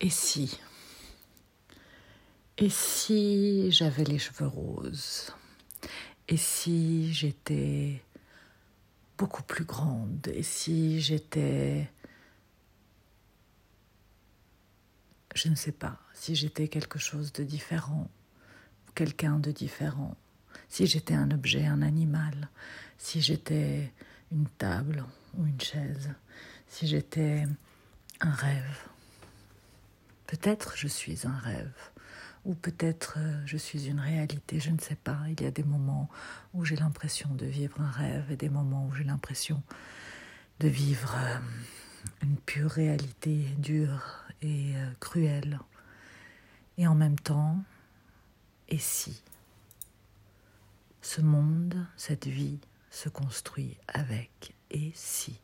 Et si? Et si j'avais les cheveux roses? Et si j'étais beaucoup plus grande? Et si j'étais... Je ne sais pas, si j'étais quelque chose de différent, quelqu'un de différent, si j'étais un objet, un animal, si j'étais une table ou une chaise, si j'étais un rêve? Peut-être je suis un rêve, ou peut-être euh, je suis une réalité, je ne sais pas. Il y a des moments où j'ai l'impression de vivre un rêve et des moments où j'ai l'impression de vivre euh, une pure réalité dure et euh, cruelle. Et en même temps, et si ce monde, cette vie se construit avec et si?